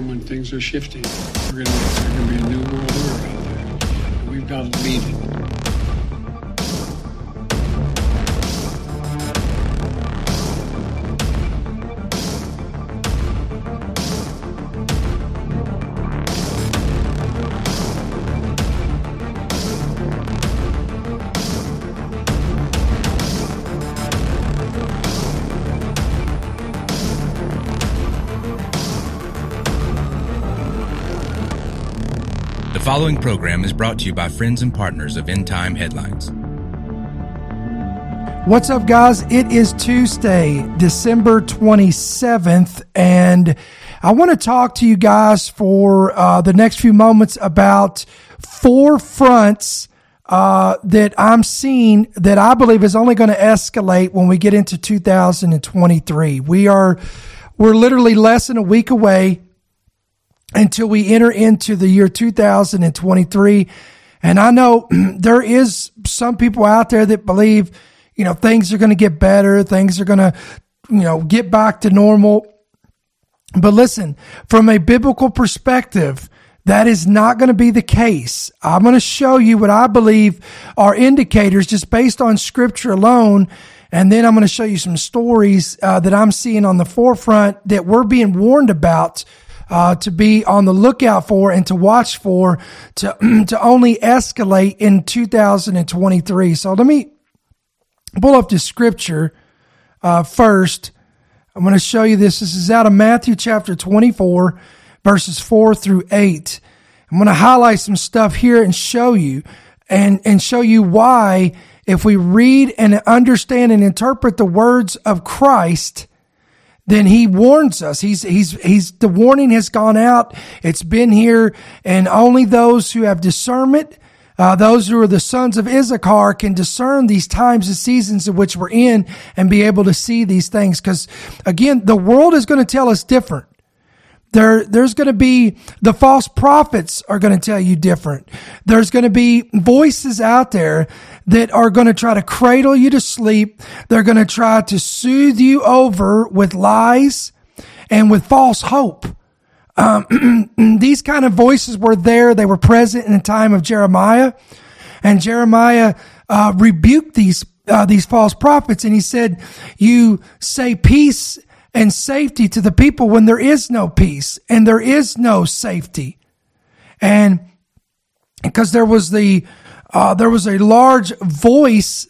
time when things are shifting. We're going to be a new world order out there. We've got to lead it. Following program is brought to you by friends and partners of End Time Headlines. What's up, guys? It is Tuesday, December 27th, and I want to talk to you guys for uh, the next few moments about four fronts uh, that I'm seeing that I believe is only going to escalate when we get into 2023. We are, we're literally less than a week away until we enter into the year 2023. And I know there is some people out there that believe, you know, things are going to get better. Things are going to, you know, get back to normal. But listen, from a biblical perspective, that is not going to be the case. I'm going to show you what I believe are indicators just based on scripture alone. And then I'm going to show you some stories uh, that I'm seeing on the forefront that we're being warned about uh, to be on the lookout for and to watch for to to only escalate in 2023. So let me pull up the scripture uh, first. I'm going to show you this. This is out of Matthew chapter 24, verses 4 through 8. I'm going to highlight some stuff here and show you and, and show you why if we read and understand and interpret the words of Christ, then he warns us. He's, he's, he's, the warning has gone out. It's been here and only those who have discernment, uh, those who are the sons of Issachar can discern these times and seasons in which we're in and be able to see these things. Cause again, the world is going to tell us different. There, there's going to be the false prophets are going to tell you different. There's going to be voices out there that are going to try to cradle you to sleep. They're going to try to soothe you over with lies and with false hope. Um, these kind of voices were there. They were present in the time of Jeremiah and Jeremiah, uh, rebuked these, uh, these false prophets and he said, you say peace and safety to the people when there is no peace and there is no safety. And because there was the, uh, there was a large voice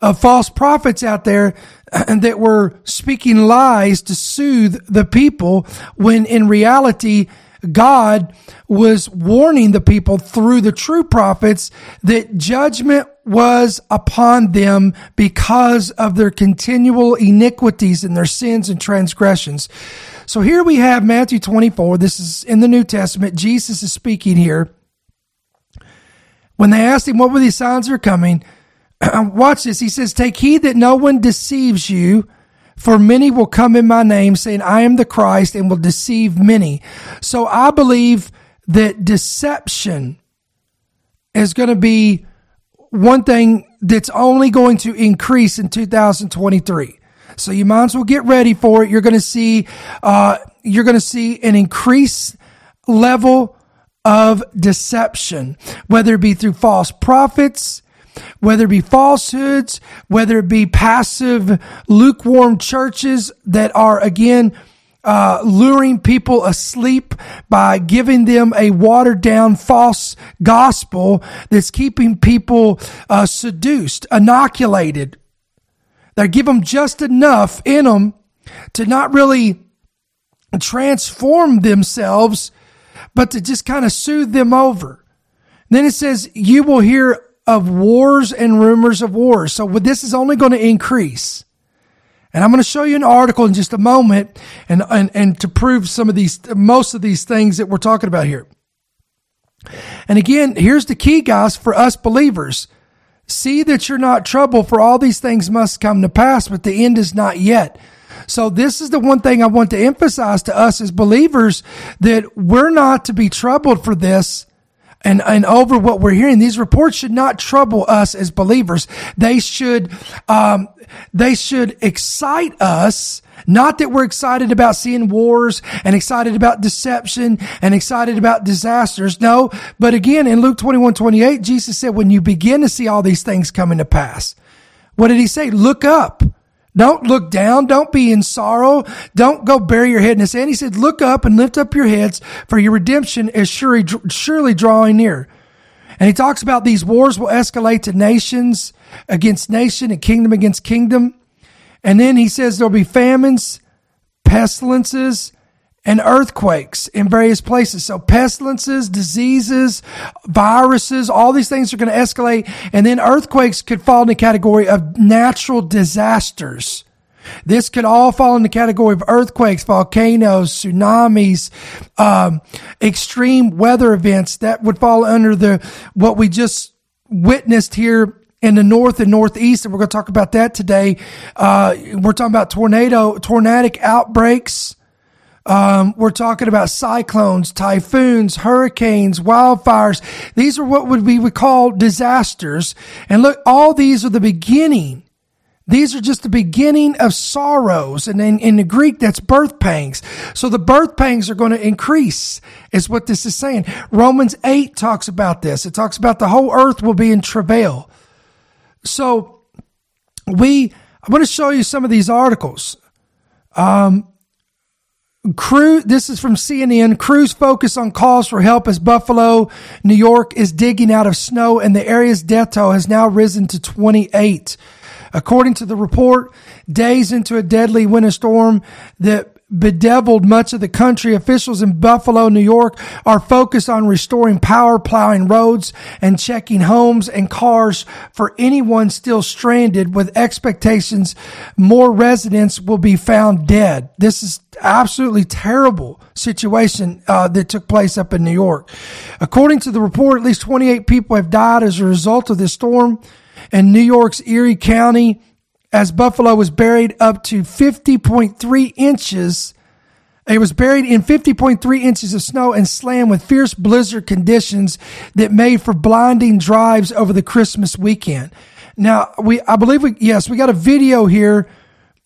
of false prophets out there that were speaking lies to soothe the people when in reality, God was warning the people through the true prophets that judgment was upon them because of their continual iniquities and their sins and transgressions. So here we have Matthew 24. This is in the New Testament. Jesus is speaking here. When they asked him what were these signs are coming, watch this. He says, take heed that no one deceives you for many will come in my name saying, I am the Christ and will deceive many. So I believe that deception is going to be one thing that's only going to increase in 2023. So you might as well get ready for it. You're going to see, uh, you're going to see an increased level of deception, whether it be through false prophets, whether it be falsehoods, whether it be passive, lukewarm churches that are again, uh, luring people asleep by giving them a watered down false gospel that's keeping people uh, seduced, inoculated. They give them just enough in them to not really transform themselves, but to just kind of soothe them over. Then it says, you will hear of wars and rumors of wars. So this is only going to increase. And I'm going to show you an article in just a moment and, and, and to prove some of these, most of these things that we're talking about here. And again, here's the key, guys, for us believers. See that you're not troubled, for all these things must come to pass, but the end is not yet. So this is the one thing I want to emphasize to us as believers that we're not to be troubled for this and, and over what we're hearing, these reports should not trouble us as believers. They should, um, they should excite us. Not that we're excited about seeing wars and excited about deception and excited about disasters. No, but again, in Luke 21, 28, Jesus said, when you begin to see all these things coming to pass, what did he say? Look up. Don't look down. Don't be in sorrow. Don't go bury your head in the sand. He said, look up and lift up your heads for your redemption is surely, surely drawing near. And he talks about these wars will escalate to nations against nation and kingdom against kingdom. And then he says there'll be famines, pestilences, and earthquakes in various places. So pestilences, diseases, viruses, all these things are going to escalate. And then earthquakes could fall in the category of natural disasters. This could all fall in the category of earthquakes, volcanoes, tsunamis, um, extreme weather events that would fall under the what we just witnessed here in the north and northeast, and we're going to talk about that today. Uh, we're talking about tornado, tornadic outbreaks. Um, we're talking about cyclones, typhoons, hurricanes, wildfires. These are what would we would call disasters. And look, all these are the beginning these are just the beginning of sorrows. And in, in the Greek, that's birth pangs. So the birth pangs are going to increase is what this is saying. Romans 8 talks about this. It talks about the whole earth will be in travail. So we, I'm going to show you some of these articles. Um, Crew, this is from CNN. Crews focus on calls for help as Buffalo, New York is digging out of snow and the area's death toll has now risen to 28. According to the report, days into a deadly winter storm that bedeviled much of the country, officials in Buffalo, New York are focused on restoring power, plowing roads, and checking homes and cars for anyone still stranded with expectations more residents will be found dead. This is absolutely terrible situation uh, that took place up in New York. According to the report, at least 28 people have died as a result of this storm and New York's Erie County as Buffalo was buried up to 50.3 inches. It was buried in 50.3 inches of snow and slammed with fierce blizzard conditions that made for blinding drives over the Christmas weekend. Now, we, I believe we, yes, we got a video here.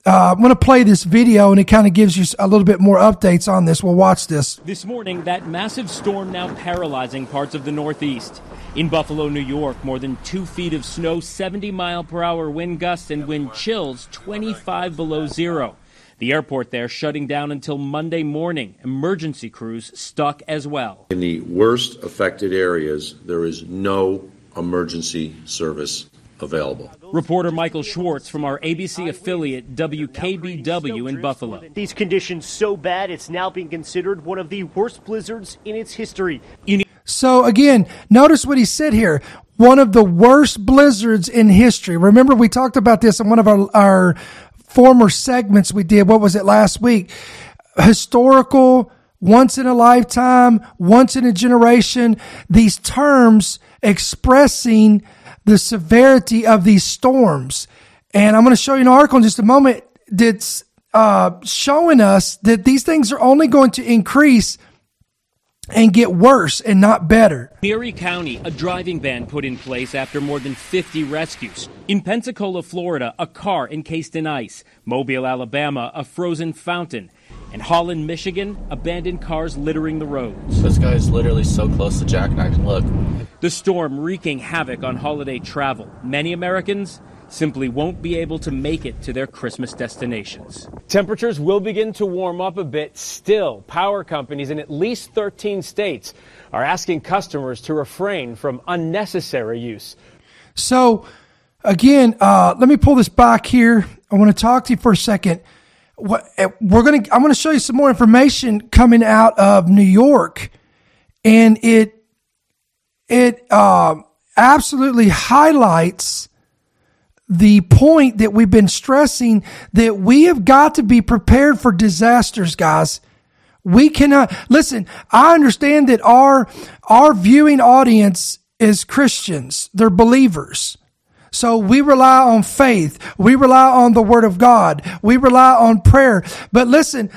Uh, I'm going to play this video and it kind of gives you a little bit more updates on this. We'll watch this. This morning, that massive storm now paralyzing parts of the Northeast. In Buffalo, New York, more than two feet of snow, 70 mile per hour wind gusts, and wind chills 25 below zero. The airport there shutting down until Monday morning. Emergency crews stuck as well. In the worst affected areas, there is no emergency service available. Reporter Michael Schwartz from our ABC affiliate WKBW in Buffalo. These conditions so bad it's now being considered one of the worst blizzards in its history. So again, notice what he said here. One of the worst blizzards in history. Remember, we talked about this in one of our, our former segments we did. What was it last week? Historical, once in a lifetime, once in a generation. These terms expressing the severity of these storms. And I'm going to show you an article in just a moment that's uh, showing us that these things are only going to increase and get worse and not better. Erie County, a driving ban put in place after more than 50 rescues. In Pensacola, Florida, a car encased in ice. Mobile, Alabama, a frozen fountain. In Holland, Michigan, abandoned cars littering the roads. This guy is literally so close to jackknifing. Look. The storm wreaking havoc on holiday travel. Many Americans simply won't be able to make it to their Christmas destinations. Temperatures will begin to warm up a bit. Still, power companies in at least 13 states are asking customers to refrain from unnecessary use. So, again, uh, let me pull this back here. I want to talk to you for a second. What, uh, we're going to, I'm going to show you some more information coming out of New York, and it, it uh, absolutely highlights the point that we've been stressing that we have got to be prepared for disasters, guys. We cannot listen. I understand that our, our viewing audience is Christians. They're believers. So we rely on faith. We rely on the word of God. We rely on prayer. But listen,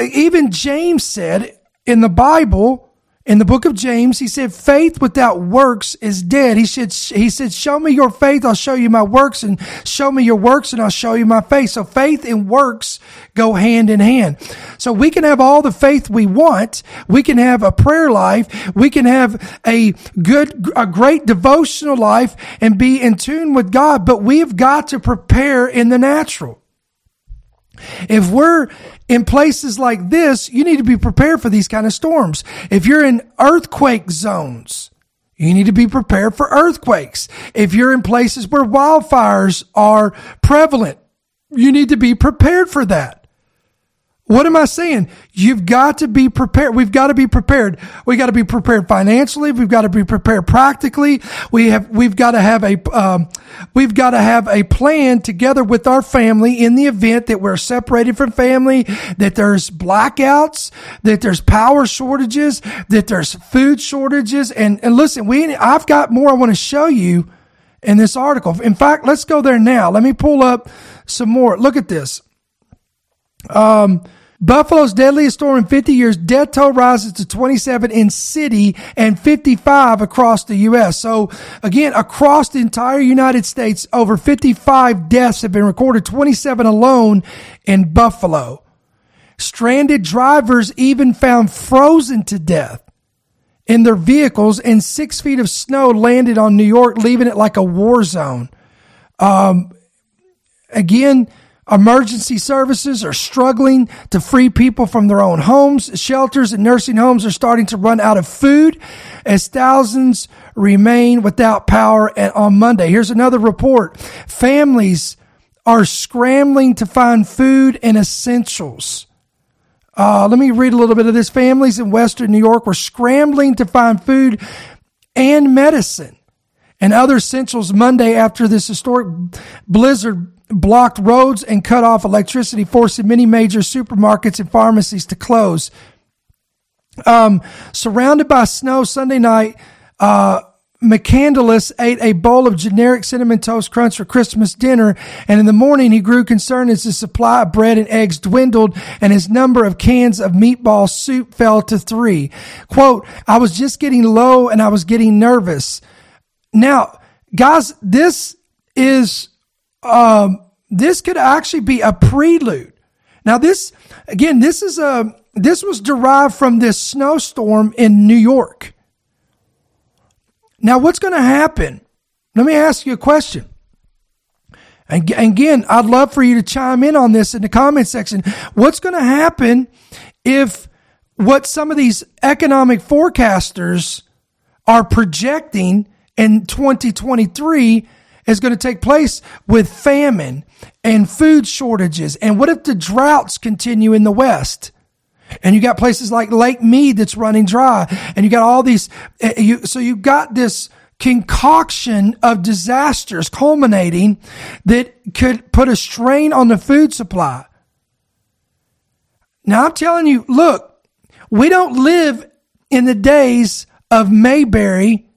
even James said in the Bible, in the book of James, he said, faith without works is dead. He said, he said, show me your faith. I'll show you my works and show me your works and I'll show you my faith. So faith and works go hand in hand. So we can have all the faith we want. We can have a prayer life. We can have a good, a great devotional life and be in tune with God, but we've got to prepare in the natural. If we're in places like this, you need to be prepared for these kind of storms. If you're in earthquake zones, you need to be prepared for earthquakes. If you're in places where wildfires are prevalent, you need to be prepared for that. What am I saying? You've got to be prepared. We've got to be prepared. We got to be prepared financially. We've got to be prepared practically. We have, we've got to have a, um, we've got to have a plan together with our family in the event that we're separated from family, that there's blackouts, that there's power shortages, that there's food shortages. And, and listen, we, I've got more I want to show you in this article. In fact, let's go there now. Let me pull up some more. Look at this. Um, Buffalo's deadliest storm in 50 years, death toll rises to 27 in city and 55 across the U.S. So again, across the entire United States, over 55 deaths have been recorded, 27 alone in Buffalo. Stranded drivers even found frozen to death in their vehicles and six feet of snow landed on New York, leaving it like a war zone. Um, again, Emergency services are struggling to free people from their own homes. Shelters and nursing homes are starting to run out of food as thousands remain without power on Monday. Here's another report. Families are scrambling to find food and essentials. Uh, let me read a little bit of this. Families in Western New York were scrambling to find food and medicine and other essentials Monday after this historic blizzard blocked roads and cut off electricity, forcing many major supermarkets and pharmacies to close. Um, surrounded by snow Sunday night, uh, McCandless ate a bowl of generic cinnamon toast crunch for Christmas dinner, and in the morning he grew concerned as his supply of bread and eggs dwindled and his number of cans of meatball soup fell to three. Quote, I was just getting low and I was getting nervous. Now, guys, this is um, this could actually be a prelude. Now, this again, this is a this was derived from this snowstorm in New York. Now, what's going to happen? Let me ask you a question. And again, I'd love for you to chime in on this in the comment section. What's going to happen if what some of these economic forecasters are projecting in 2023 is going to take place with famine and food shortages. And what if the droughts continue in the West? And you got places like Lake Mead that's running dry. And you got all these, eh, you, so you got this concoction of disasters culminating that could put a strain on the food supply. Now I'm telling you, look, we don't live in the days of Mayberry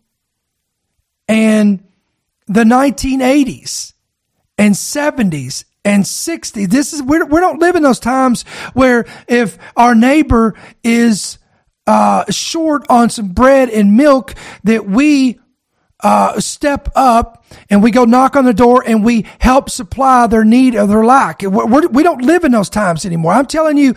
and the 1980s and 70s and 60s. This is, we're, we don't live in those times where if our neighbor is uh, short on some bread and milk, that we uh, step up and we go knock on the door and we help supply their need or their lack. We're, we do not live in those times anymore. I'm telling you,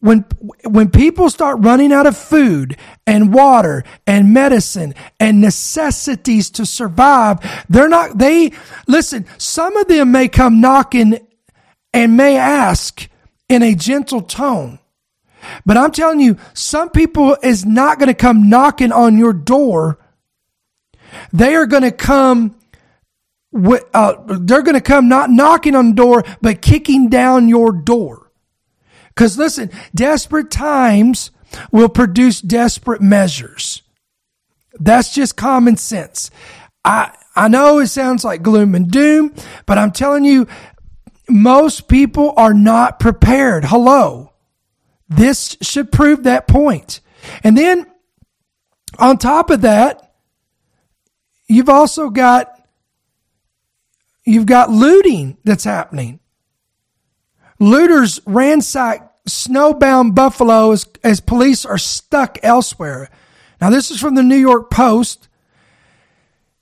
when when people start running out of food and water and medicine and necessities to survive they're not they listen some of them may come knocking and may ask in a gentle tone. But i'm telling you some people is not going to come knocking on your door. They are going to come uh, they're going to come not knocking on the door but kicking down your door because listen, desperate times will produce desperate measures. That's just common sense. I, I know it sounds like gloom and doom, but I'm telling you, most people are not prepared. Hello. This should prove that point. And then on top of that, you've also got you've got looting that's happening. Looters ransack snowbound Buffalo as, as police are stuck elsewhere. Now, this is from the New York Post.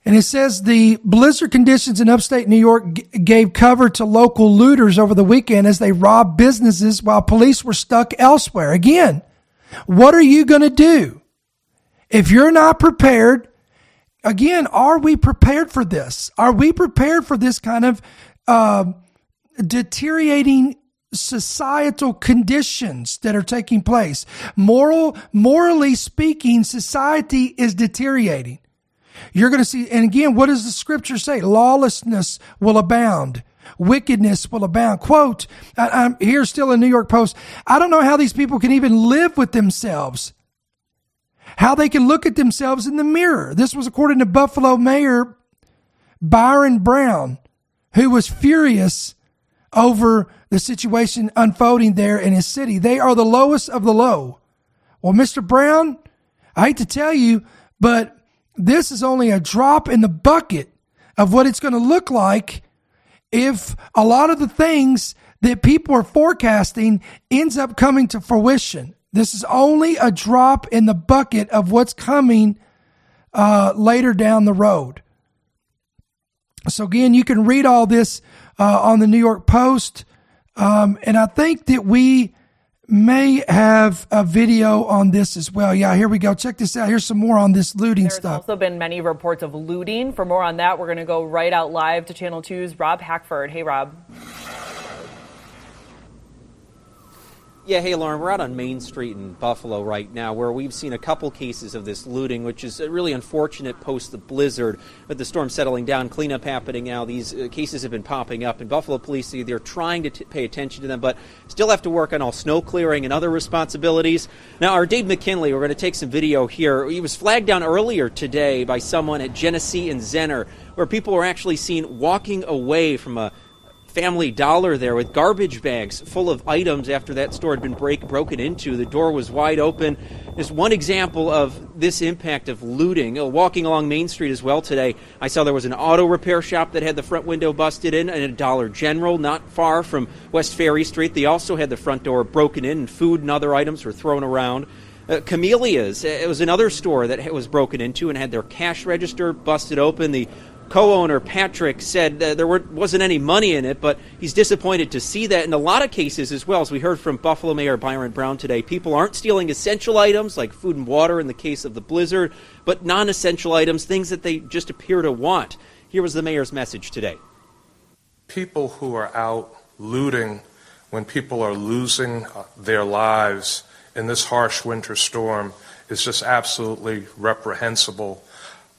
And it says the blizzard conditions in upstate New York g- gave cover to local looters over the weekend as they robbed businesses while police were stuck elsewhere. Again, what are you going to do? If you're not prepared, again, are we prepared for this? Are we prepared for this kind of uh, deteriorating societal conditions that are taking place? Moral, morally speaking, society is deteriorating. You're going to see, and again, what does the scripture say? Lawlessness will abound. Wickedness will abound. Quote, I, am here still in New York Post. I don't know how these people can even live with themselves. How they can look at themselves in the mirror. This was according to Buffalo Mayor Byron Brown, who was furious over the situation unfolding there in his city. They are the lowest of the low. Well, Mr. Brown, I hate to tell you, but this is only a drop in the bucket of what it's going to look like if a lot of the things that people are forecasting ends up coming to fruition. This is only a drop in the bucket of what's coming uh, later down the road. So again, you can read all this uh, on the New York Post, um, and I think that we may have a video on this as well. Yeah, here we go. Check this out. Here's some more on this looting There's stuff. There's also been many reports of looting. For more on that, we're going to go right out live to Channel 2's Rob Hackford. Hey, Rob. Yeah, hey Lauren, we're out on Main Street in Buffalo right now where we've seen a couple cases of this looting, which is really unfortunate post the blizzard. With the storm settling down, cleanup happening now, these uh, cases have been popping up. And Buffalo police, they're trying to t- pay attention to them, but still have to work on all snow clearing and other responsibilities. Now, our Dave McKinley, we're going to take some video here. He was flagged down earlier today by someone at Genesee and Zenner, where people were actually seen walking away from a Family Dollar there with garbage bags full of items after that store had been break, broken into. The door was wide open. There's one example of this impact of looting. Uh, walking along Main Street as well today, I saw there was an auto repair shop that had the front window busted in, and a Dollar General not far from West Ferry Street. They also had the front door broken in, and food and other items were thrown around. Uh, Camellias, uh, it was another store that was broken into and had their cash register busted open. The co-owner Patrick said there wasn't any money in it, but he's disappointed to see that in a lot of cases as well. As we heard from Buffalo Mayor Byron Brown today, people aren't stealing essential items like food and water in the case of the blizzard, but non-essential items, things that they just appear to want. Here was the mayor's message today. People who are out looting when people are losing uh, their lives in this harsh winter storm is just absolutely reprehensible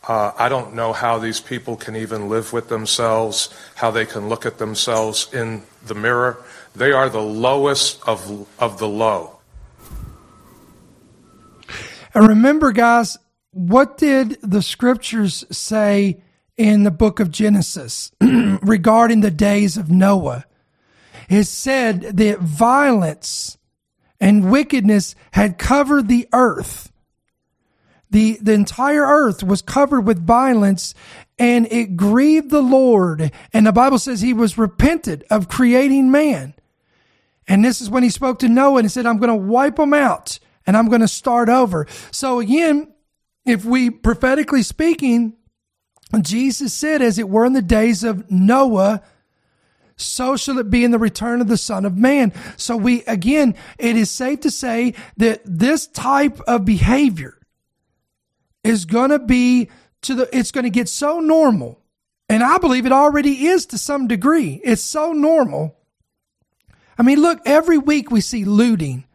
uh, I don't know how these people can even live with themselves, how they can look at themselves in the mirror. They are the lowest of, of the low. And remember, guys, what did the scriptures say in the book of Genesis regarding the days of Noah? It said that violence and wickedness had covered the earth the, the entire earth was covered with violence and it grieved the Lord. And the Bible says he was repented of creating man. And this is when he spoke to Noah and he said, I'm going to wipe them out and I'm going to start over. So again, if we prophetically speaking, Jesus said, as it were in the days of Noah, so shall it be in the return of the Son of Man. So we, again, it is safe to say that this type of behavior, is going to be to the, it's going to get so normal. And I believe it already is to some degree. It's so normal. I mean, look, every week we see looting,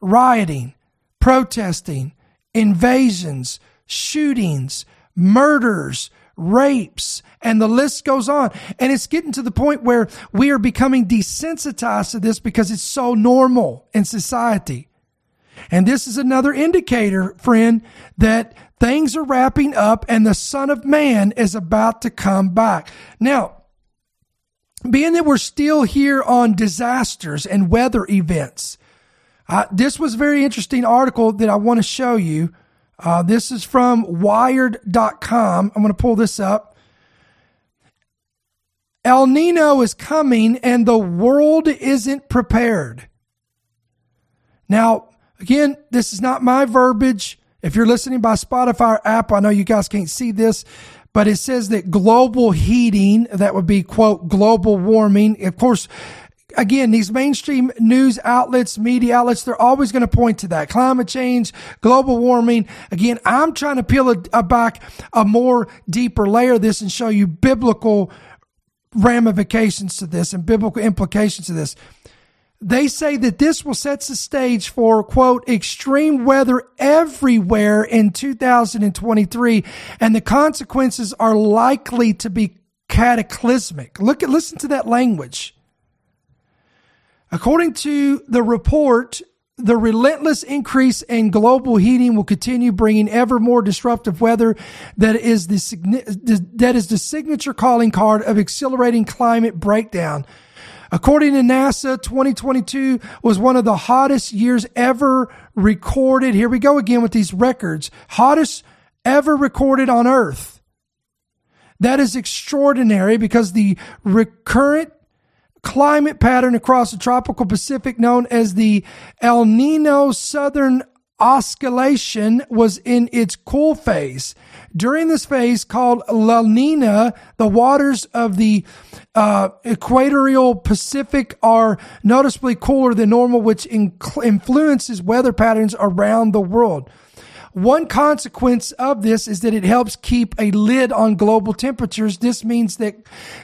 rioting, protesting, invasions, shootings, murders, rapes, and the list goes on. And it's getting to the point where we are becoming desensitized to this because it's so normal in society. And this is another indicator, friend, that things are wrapping up and the Son of Man is about to come back. Now, being that we're still here on disasters and weather events, uh, this was a very interesting article that I want to show you. Uh, this is from wired.com. I'm going to pull this up. El Nino is coming and the world isn't prepared. Now, Again, this is not my verbiage. If you're listening by Spotify or Apple, I know you guys can't see this, but it says that global heating, that would be quote, global warming. Of course, again, these mainstream news outlets, media outlets, they're always going to point to that climate change, global warming. Again, I'm trying to peel a, a back a more deeper layer of this and show you biblical ramifications to this and biblical implications to this. They say that this will set the stage for, quote, extreme weather everywhere in 2023, and the consequences are likely to be cataclysmic. Look at, listen to that language. According to the report, the relentless increase in global heating will continue bringing ever more disruptive weather that is the, that is the signature calling card of accelerating climate breakdown. According to NASA, 2022 was one of the hottest years ever recorded. Here we go again with these records. Hottest ever recorded on Earth. That is extraordinary because the recurrent climate pattern across the tropical Pacific known as the El Nino Southern Oscillation was in its cool phase. During this phase called La Nina, the waters of the uh, equatorial Pacific are noticeably cooler than normal, which influences weather patterns around the world. One consequence of this is that it helps keep a lid on global temperatures. This means that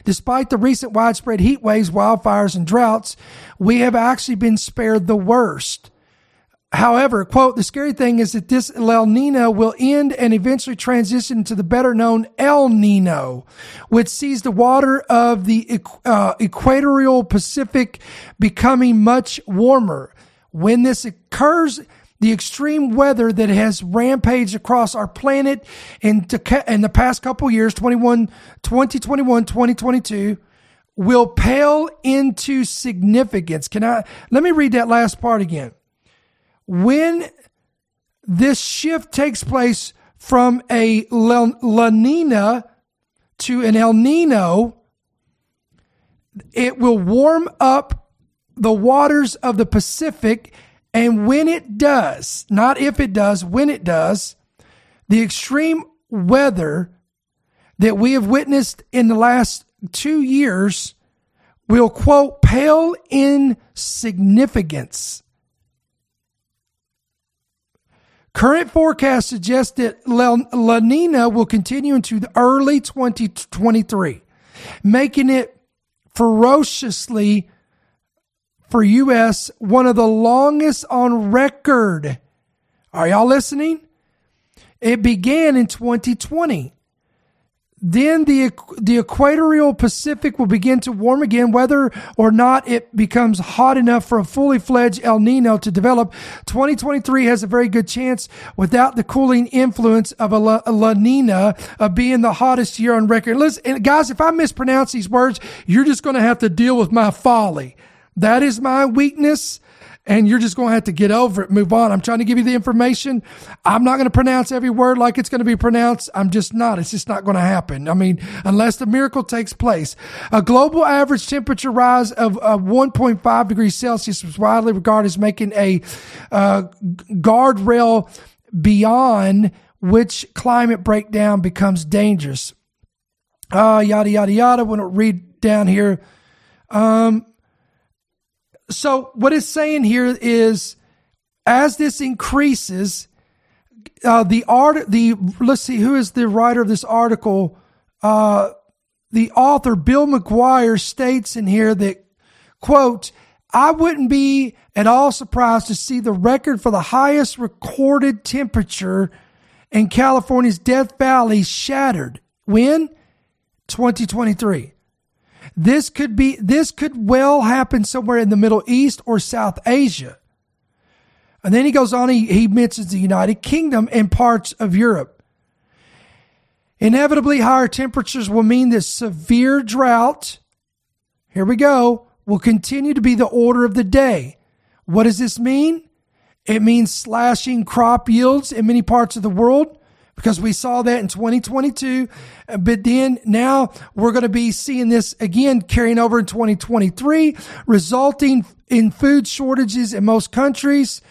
despite the recent widespread heat waves, wildfires, and droughts, we have actually been spared the worst. However, quote, the scary thing is that this El Nino will end and eventually transition to the better known El Nino, which sees the water of the uh, equatorial Pacific becoming much warmer. When this occurs, the extreme weather that has rampaged across our planet in, in the past couple years, 21, 2021, 2022, will pale into significance. Can I, let me read that last part again when this shift takes place from a La Nina to an El Nino, it will warm up the waters of the Pacific. And when it does, not if it does, when it does, the extreme weather that we have witnessed in the last two years will, quote, pale in significance. Current forecasts suggest that La Nina will continue into early 2023, making it ferociously for U.S. one of the longest on record. Are y'all listening? It began in 2020. Then the, the equatorial Pacific will begin to warm again, whether or not it becomes hot enough for a fully fledged El Nino to develop. 2023 has a very good chance without the cooling influence of a La, a La Nina of being the hottest year on record. Listen, guys, if I mispronounce these words, you're just going to have to deal with my folly. That is my weakness and you're just going to have to get over it, move on. I'm trying to give you the information. I'm not going to pronounce every word like it's going to be pronounced. I'm just not. It's just not going to happen. I mean, unless the miracle takes place. A global average temperature rise of uh, 1.5 degrees Celsius was widely regarded as making a uh, guardrail beyond which climate breakdown becomes dangerous. Uh, yada, yada, yada. When I read down here, um, so what it's saying here is, as this increases, uh, the art, the let's see, who is the writer of this article? Uh, the author Bill McGuire states in here that quote, I wouldn't be at all surprised to see the record for the highest recorded temperature in California's Death Valley shattered. When? 2023. This could be, this could well happen somewhere in the Middle East or South Asia. And then he goes on, he, he mentions the United Kingdom and parts of Europe. Inevitably, higher temperatures will mean that severe drought, here we go, will continue to be the order of the day. What does this mean? It means slashing crop yields in many parts of the world, because we saw that in 2022. But then now we're going to be seeing this again carrying over in 2023, resulting in food shortages in most countries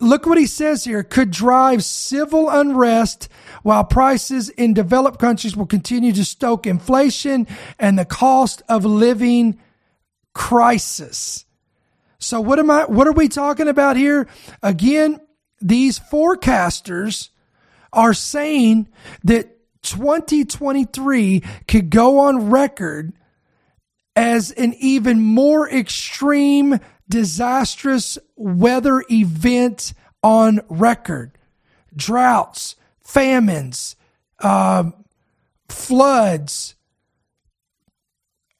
look what he says here could drive civil unrest while prices in developed countries will continue to stoke inflation and the cost of living crisis. So what am I what are we talking about here? Again, these forecasters are saying that 2023 could go on record as an even more extreme disastrous weather event on record. Droughts, famines, um, floods,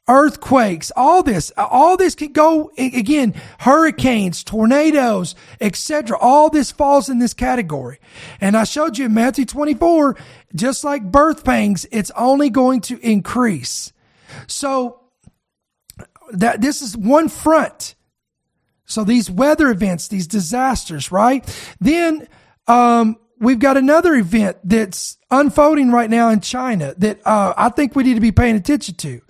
earthquakes, all this, all this can go again, hurricanes, tornadoes, etc. All this falls in this category. And I showed you in Matthew 24, just like birth pangs, it's only going to increase. So that this is one front. So these weather events, these disasters, right? Then, um, we've got another event that's unfolding right now in China that, uh, I think we need to be paying attention to.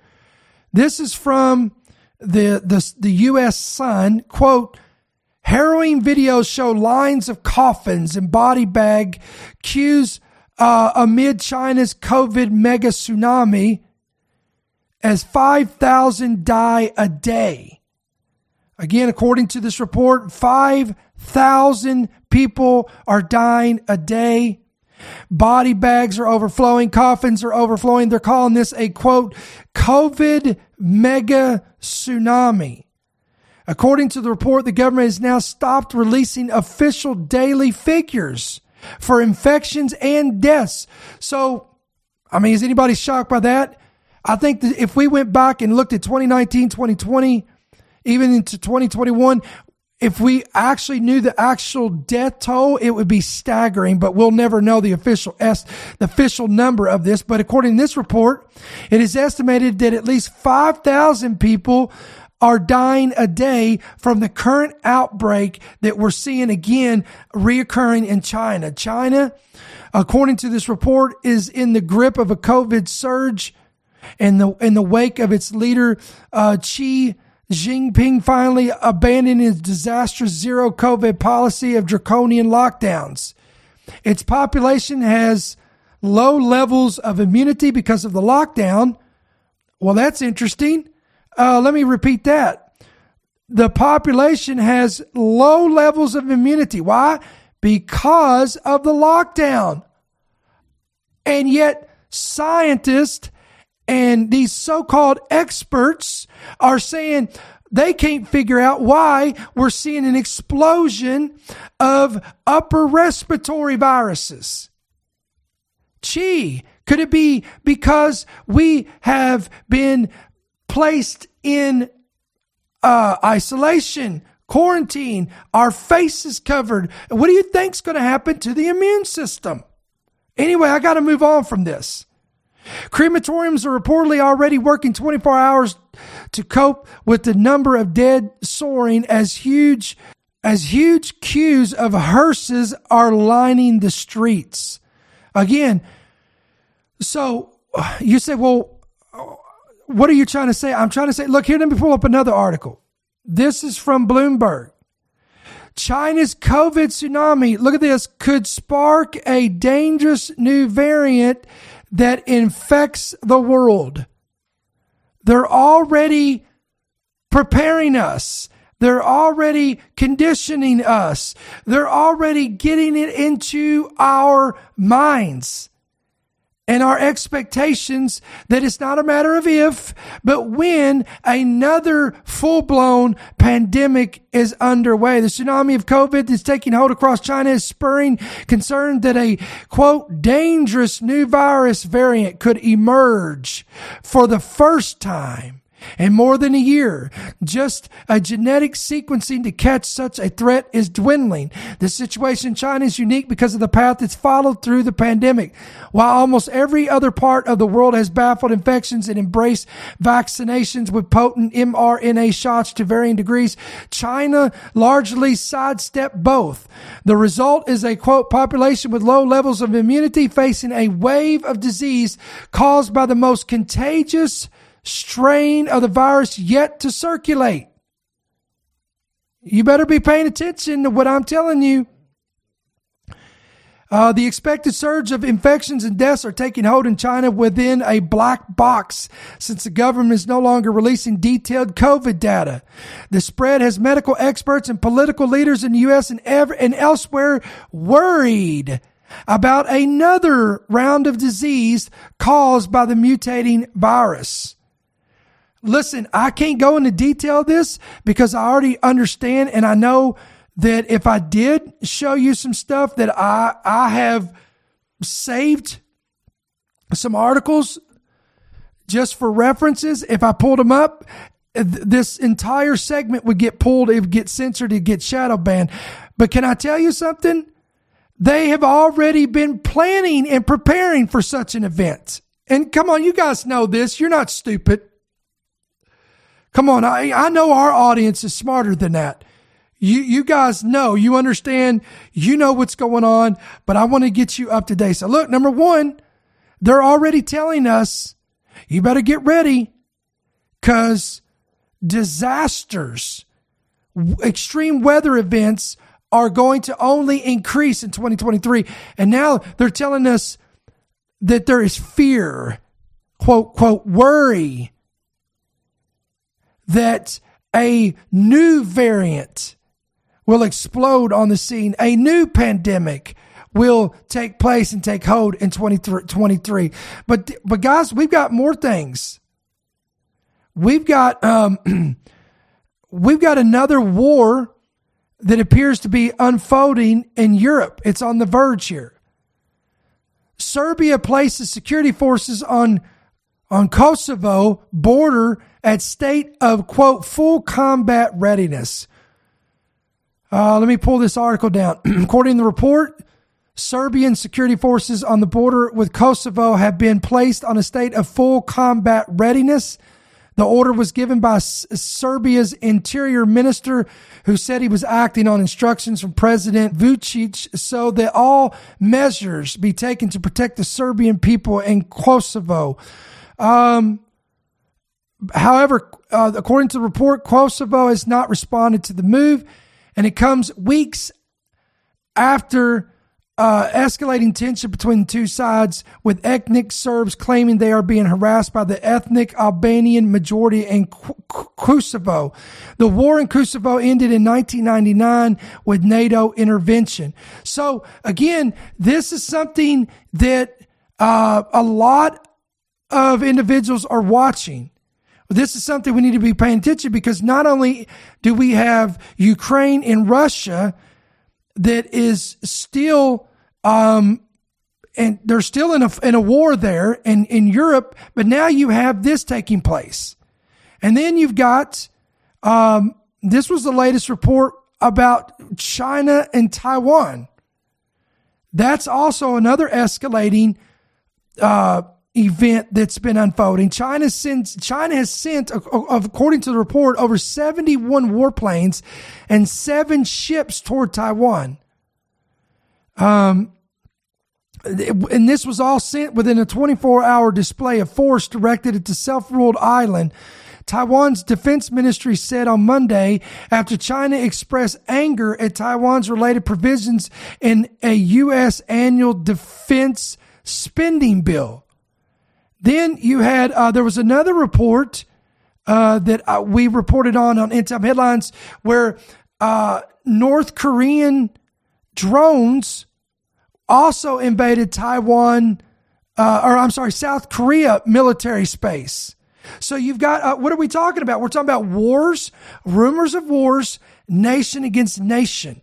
This is from the, the, the U.S. Sun, quote, harrowing videos show lines of coffins and body bag queues uh, amid China's COVID mega tsunami as 5,000 die a day. Again, according to this report, 5,000 people are dying a day. Body bags are overflowing, coffins are overflowing. They're calling this a quote, COVID mega tsunami. According to the report, the government has now stopped releasing official daily figures for infections and deaths. So, I mean, is anybody shocked by that? I think that if we went back and looked at 2019, 2020, even into 2021, if we actually knew the actual death toll, it would be staggering, but we'll never know the official est- the official number of this. But according to this report, it is estimated that at least 5,000 people are dying a day from the current outbreak that we're seeing again reoccurring in China. China, according to this report, is in the grip of a COVID surge in the in the wake of its leader uh, Xi Jinping finally abandoned his disastrous zero COVID policy of draconian lockdowns. Its population has low levels of immunity because of the lockdown. Well, that's interesting. Uh, let me repeat that. The population has low levels of immunity. Why? Because of the lockdown. And yet, scientists and these so-called experts are saying they can't figure out why we're seeing an explosion of upper respiratory viruses. Gee, could it be because we have been placed in uh, isolation, quarantine, our faces covered? What do you think's going to happen to the immune system? Anyway, I got to move on from this. Crematoriums are reportedly already working 24 hours to cope with the number of dead soaring as huge as huge queues of hearses are lining the streets. Again, so you say, well, what are you trying to say? I'm trying to say, look, here, let me pull up another article. This is from Bloomberg. China's COVID tsunami, look at this, could spark a dangerous new variant that infects the world. They're already preparing us. They're already conditioning us. They're already getting it into our minds and our expectations that it's not a matter of if, but when another full blown pandemic is underway. The tsunami of COVID that's taking hold across China is spurring concern that a quote, dangerous new virus variant could emerge for the first time in more than a year. Just a genetic sequencing to catch such a threat is dwindling. The situation in China is unique because of the path it's followed through the pandemic. While almost every other part of the world has baffled infections and embraced vaccinations with potent mRNA shots to varying degrees, China largely sidestepped both. The result is a quote population with low levels of immunity facing a wave of disease caused by the most contagious strain of the virus yet to circulate. You better be paying attention to what I'm telling you. Uh, the expected surge of infections and deaths are taking hold in China within a black box since the government is no longer releasing detailed COVID data. The spread has medical experts and political leaders in the U.S. and, and elsewhere worried about another round of disease caused by the mutating virus. Listen, I can't go into detail this because I already understand and I know that if I did show you some stuff that I I have saved some articles just for references, if I pulled them up, this entire segment would get pulled, it would get censored, it get shadow banned. But can I tell you something? They have already been planning and preparing for such an event. And come on, you guys know this. You're not stupid. Come on, I, I know our audience is smarter than that. You, you guys know, you understand, you know what's going on, but I want to get you up to date. So look, number one, they're already telling us you better get ready because disasters, extreme weather events are going to only increase in 2023. And now they're telling us that there is fear, quote, quote, worry that a new variant will explode on the scene. A new pandemic will take place and take hold in 2023. But, but guys, we've got more things. We've got, um, we've got another war that appears to be unfolding in Europe. It's on the verge here. Serbia places security forces on on Kosovo border at state of quote full combat readiness. Uh, let me pull this article down. According to the report, Serbian security forces on the border with Kosovo have been placed on a state of full combat readiness. The order was given by S- Serbia's interior minister, who said he was acting on instructions from President Vucic so that all measures be taken to protect the Serbian people in Kosovo. Um, however, uh, according to the report, Kosovo has not responded to the move, and it comes weeks after uh, escalating tension between the two sides, with ethnic Serbs claiming they are being harassed by the ethnic Albanian majority in Kosovo. The war in Kosovo ended in 1999 with NATO intervention. So again, this is something that uh, a lot of individuals are watching. This is something we need to be paying attention because not only do we have Ukraine and Russia that is still, um, and they're still in a, in a war there in, in Europe, but now you have this taking place. And then you've got, um, this was the latest report about China and Taiwan. That's also another escalating, uh, event that's been unfolding. China sends China has sent, according to the report, over 71 warplanes and seven ships toward Taiwan. Um, and this was all sent within a 24 hour display of force directed at the self ruled island. Taiwan's defense ministry said on Monday after China expressed anger at Taiwan's related provisions in a U.S. annual defense spending bill. Then you had uh, there was another report uh, that uh, we reported on End Time Headlines where uh, North Korean drones also invaded Taiwan, uh, or I'm sorry, South Korea military space. So you've got uh, what are we talking about? We're talking about wars, rumors of wars, nation against nation.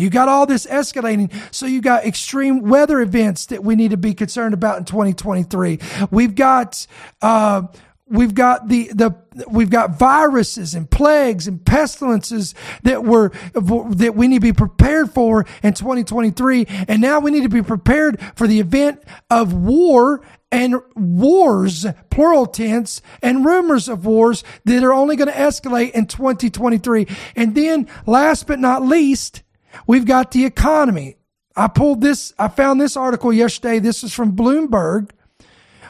You got all this escalating. So you got extreme weather events that we need to be concerned about in 2023. We've got, uh, we've got the, the, we've got viruses and plagues and pestilences that were, that we need to be prepared for in 2023. And now we need to be prepared for the event of war and wars, plural tense, and rumors of wars that are only going to escalate in 2023. And then last but not least, We've got the economy. I pulled this, I found this article yesterday. This is from Bloomberg.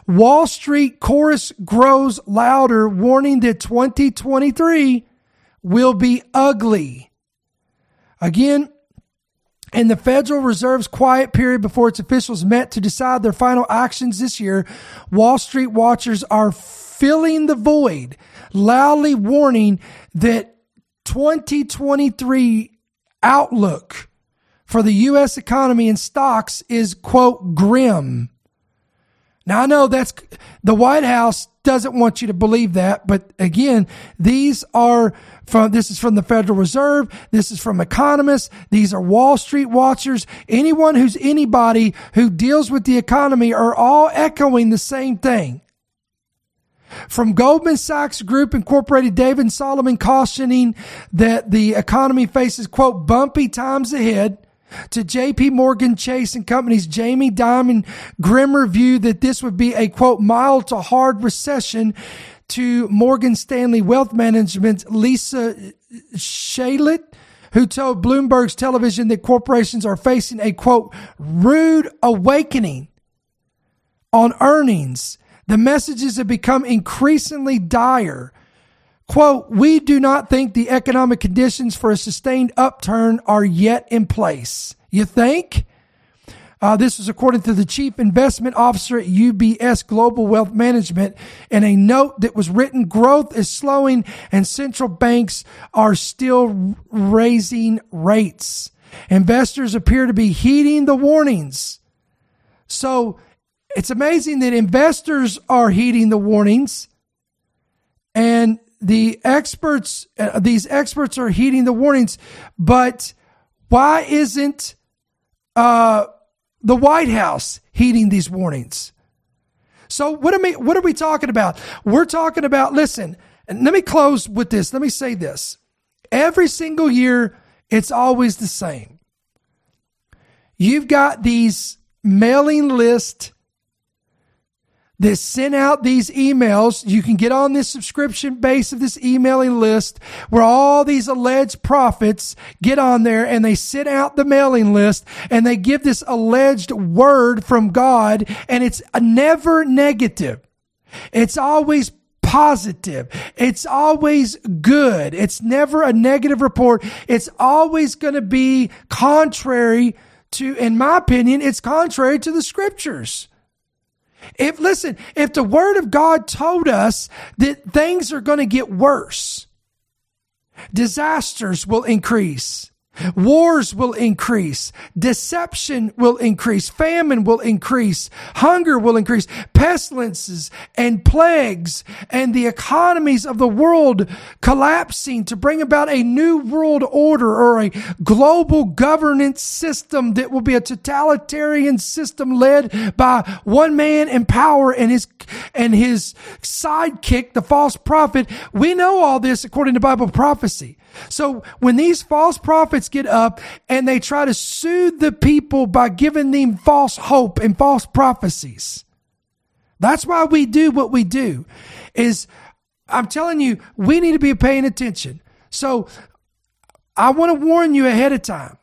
Wall Street chorus grows louder, warning that 2023 will be ugly. Again, In the Federal Reserve's quiet period before its officials met to decide their final actions this year, Wall Street watchers are filling the void, loudly warning that 2023 outlook for the U.S. economy and stocks is, quote, grim. Now I know that's the White House doesn't want you to believe that, but again, these are from, this is from the Federal Reserve. This is from economists. These are Wall Street watchers. Anyone who's anybody who deals with the economy are all echoing the same thing. From Goldman Sachs Group Incorporated, David Solomon cautioning that the economy faces, quote, bumpy times ahead to JP Morgan Chase and Company's Jamie Dimon grimmer view that this would be a quote mild to hard recession to Morgan Stanley Wealth Management's Lisa Shalett, who told Bloomberg's television that corporations are facing a quote rude awakening on earnings. The messages have become increasingly dire Quote, we do not think the economic conditions for a sustained upturn are yet in place. You think? Uh, this was according to the chief investment officer at UBS Global Wealth Management in a note that was written. Growth is slowing and central banks are still raising rates. Investors appear to be heeding the warnings. So it's amazing that investors are heeding the warnings and the experts, uh, these experts are heeding the warnings, but why isn't uh, the White House heeding these warnings? So what am I, what are we talking about? We're talking about, listen, let me close with this. Let me say this. Every single year, it's always the same. You've got these mailing list that sent out these emails. You can get on this subscription base of this emailing list where all these alleged prophets get on there and they send out the mailing list and they give this alleged word from God and it's never negative. It's always positive. It's always good. It's never a negative report. It's always going to be contrary to, in my opinion, it's contrary to the scriptures. If listen, if the word of God told us that things are going to get worse, disasters will increase. Wars will increase. Deception will increase. Famine will increase. Hunger will increase. Pestilences and plagues and the economies of the world collapsing to bring about a new world order or a global governance system that will be a totalitarian system led by one man in power and his, and his sidekick, the false prophet. We know all this according to Bible prophecy. So when these false prophets get up and they try to soothe the people by giving them false hope and false prophecies, that's why we do what we do is I'm telling you, we need to be paying attention. So I want to warn you ahead of time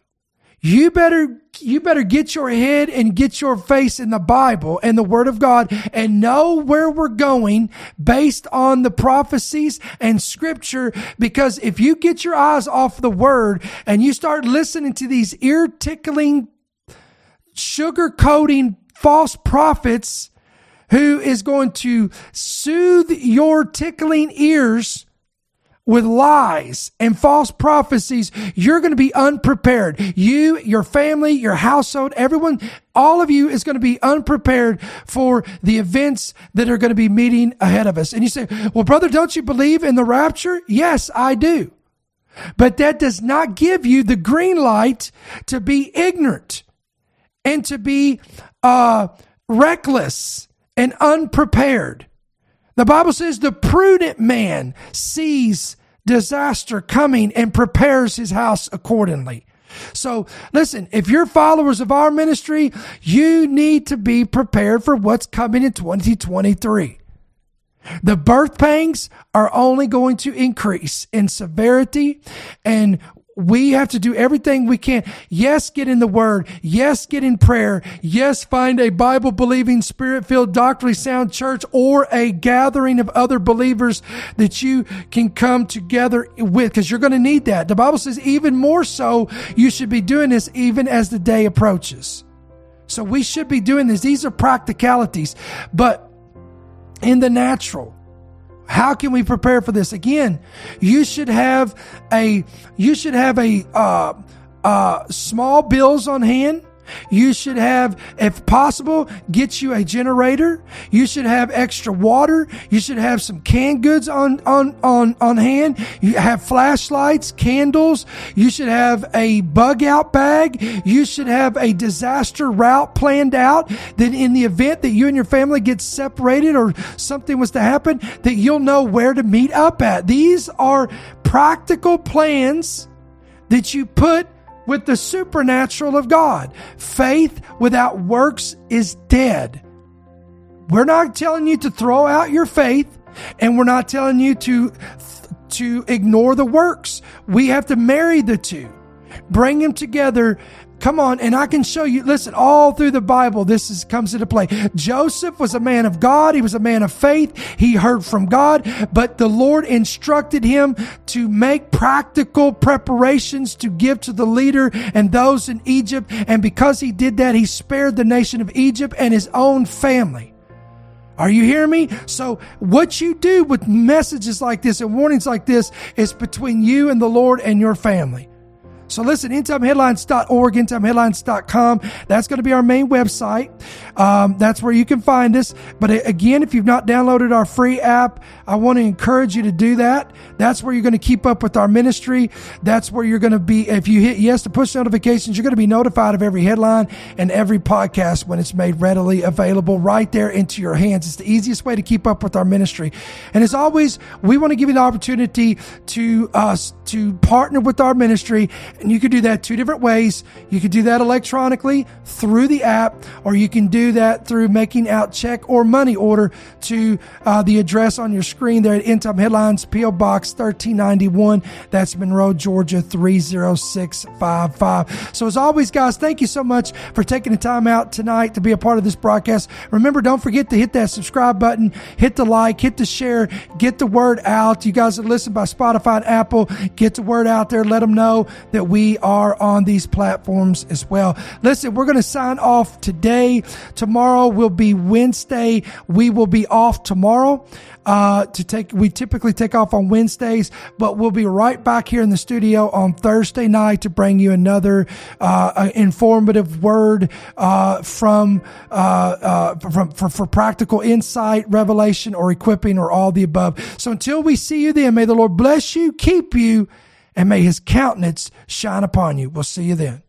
you better you better get your head and get your face in the Bible and the Word of God and know where we're going based on the prophecies and Scripture. Because if you get your eyes off the Word and you start listening to these ear tickling, sugar coating false prophets who is going to soothe your tickling ears with lies and false prophecies, you're going to be unprepared. You, your family, your household, everyone, all of you is going to be unprepared for the events that are going to be meeting ahead of us. And you say, well, brother, don't you believe in the rapture? Yes, I do. But that does not give you the green light to be ignorant and to be, uh, reckless and unprepared. The Bible says the prudent man sees disaster coming and prepares his house accordingly. So listen, if you're followers of our ministry, you need to be prepared for what's coming in 2023. The birth pangs are only going to increase in severity and we have to do everything we can. Yes, get in the word. Yes, get in prayer. Yes, find a Bible believing, spirit filled, doctrinally sound church or a gathering of other believers that you can come together with because you're going to need that. The Bible says even more so, you should be doing this even as the day approaches. So we should be doing this. These are practicalities, but in the natural, how can we prepare for this? Again, you should have a you should have a uh, uh, small bills on hand you should have, if possible, get you a generator. You should have extra water. You should have some canned goods on, on, on, on hand. You have flashlights, candles. You should have a bug out bag. You should have a disaster route planned out that in the event that you and your family get separated or something was to happen, that you'll know where to meet up at. These are practical plans that you put with the supernatural of God. Faith without works is dead. We're not telling you to throw out your faith and we're not telling you to to ignore the works. We have to marry the two. Bring them together Come on, and I can show you. Listen, all through the Bible, this is, comes into play. Joseph was a man of God. He was a man of faith. He heard from God, but the Lord instructed him to make practical preparations to give to the leader and those in Egypt. And because he did that, he spared the nation of Egypt and his own family. Are you hearing me? So what you do with messages like this and warnings like this is between you and the Lord and your family. So listen, endtimeheadlines.org, endtimeheadlines.com. That's going to be our main website. Um, that's where you can find us. But again, if you've not downloaded our free app, I want to encourage you to do that. That's where you're going to keep up with our ministry. That's where you're going to be. If you hit yes to push notifications, you're going to be notified of every headline and every podcast when it's made readily available right there into your hands. It's the easiest way to keep up with our ministry. And as always, we want to give you the opportunity to us uh, to partner with our ministry and you could do that two different ways. You could do that electronically through the app, or you can do that through making out check or money order to uh, the address on your screen there at End Time Headlines, P.O. Box 1391. That's Monroe, Georgia 30655. So, as always, guys, thank you so much for taking the time out tonight to be a part of this broadcast. Remember, don't forget to hit that subscribe button, hit the like, hit the share, get the word out. You guys that listen by Spotify and Apple, get the word out there. Let them know that we are on these platforms as well. Listen, we're going to sign off today. Tomorrow will be Wednesday. We will be off tomorrow. Uh, to take, we typically take off on Wednesdays, but we'll be right back here in the studio on Thursday night to bring you another uh, informative word uh, from uh, uh, from for, for practical insight, revelation, or equipping, or all the above. So until we see you then, may the Lord bless you, keep you and may his countenance shine upon you. We'll see you then.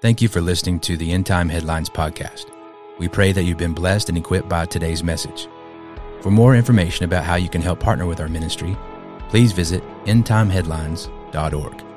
Thank you for listening to the End Time Headlines podcast. We pray that you've been blessed and equipped by today's message. For more information about how you can help partner with our ministry, please visit endtimeheadlines.org.